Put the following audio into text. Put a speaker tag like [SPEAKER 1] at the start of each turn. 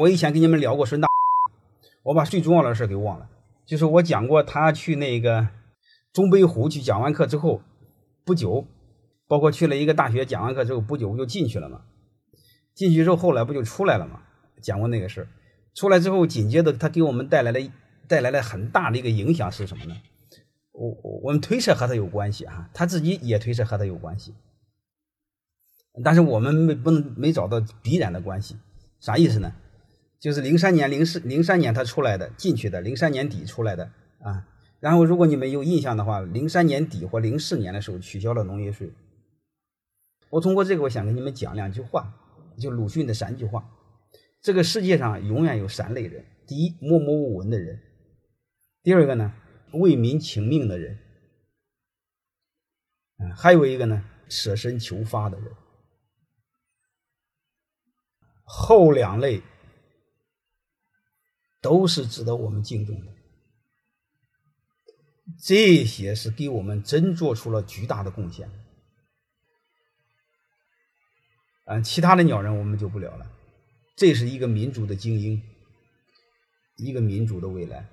[SPEAKER 1] 我以前跟你们聊过孙大，我把最重要的事给忘了，就是我讲过他去那个中北湖去讲完课之后不久，包括去了一个大学讲完课之后不久不就进去了嘛。进去之后后来不就出来了嘛？讲过那个事，出来之后紧接着他给我们带来了带来了很大的一个影响是什么呢？我我我们推测和他有关系啊，他自己也推测和他有关系，但是我们没不能没找到必然的关系，啥意思呢？就是零三年零四零三年他出来的进去的，零三年底出来的啊。然后如果你们有印象的话，零三年底或零四年的时候取消了农业税。我通过这个，我想跟你们讲两句话，就鲁迅的三句话：这个世界上永远有三类人，第一默默无闻的人，第二个呢为民请命的人，嗯，还有一个呢舍身求发的人。后两类。都是值得我们敬重的，这些是给我们真做出了巨大的贡献。啊，其他的鸟人我们就不聊了。这是一个民族的精英，一个民族的未来。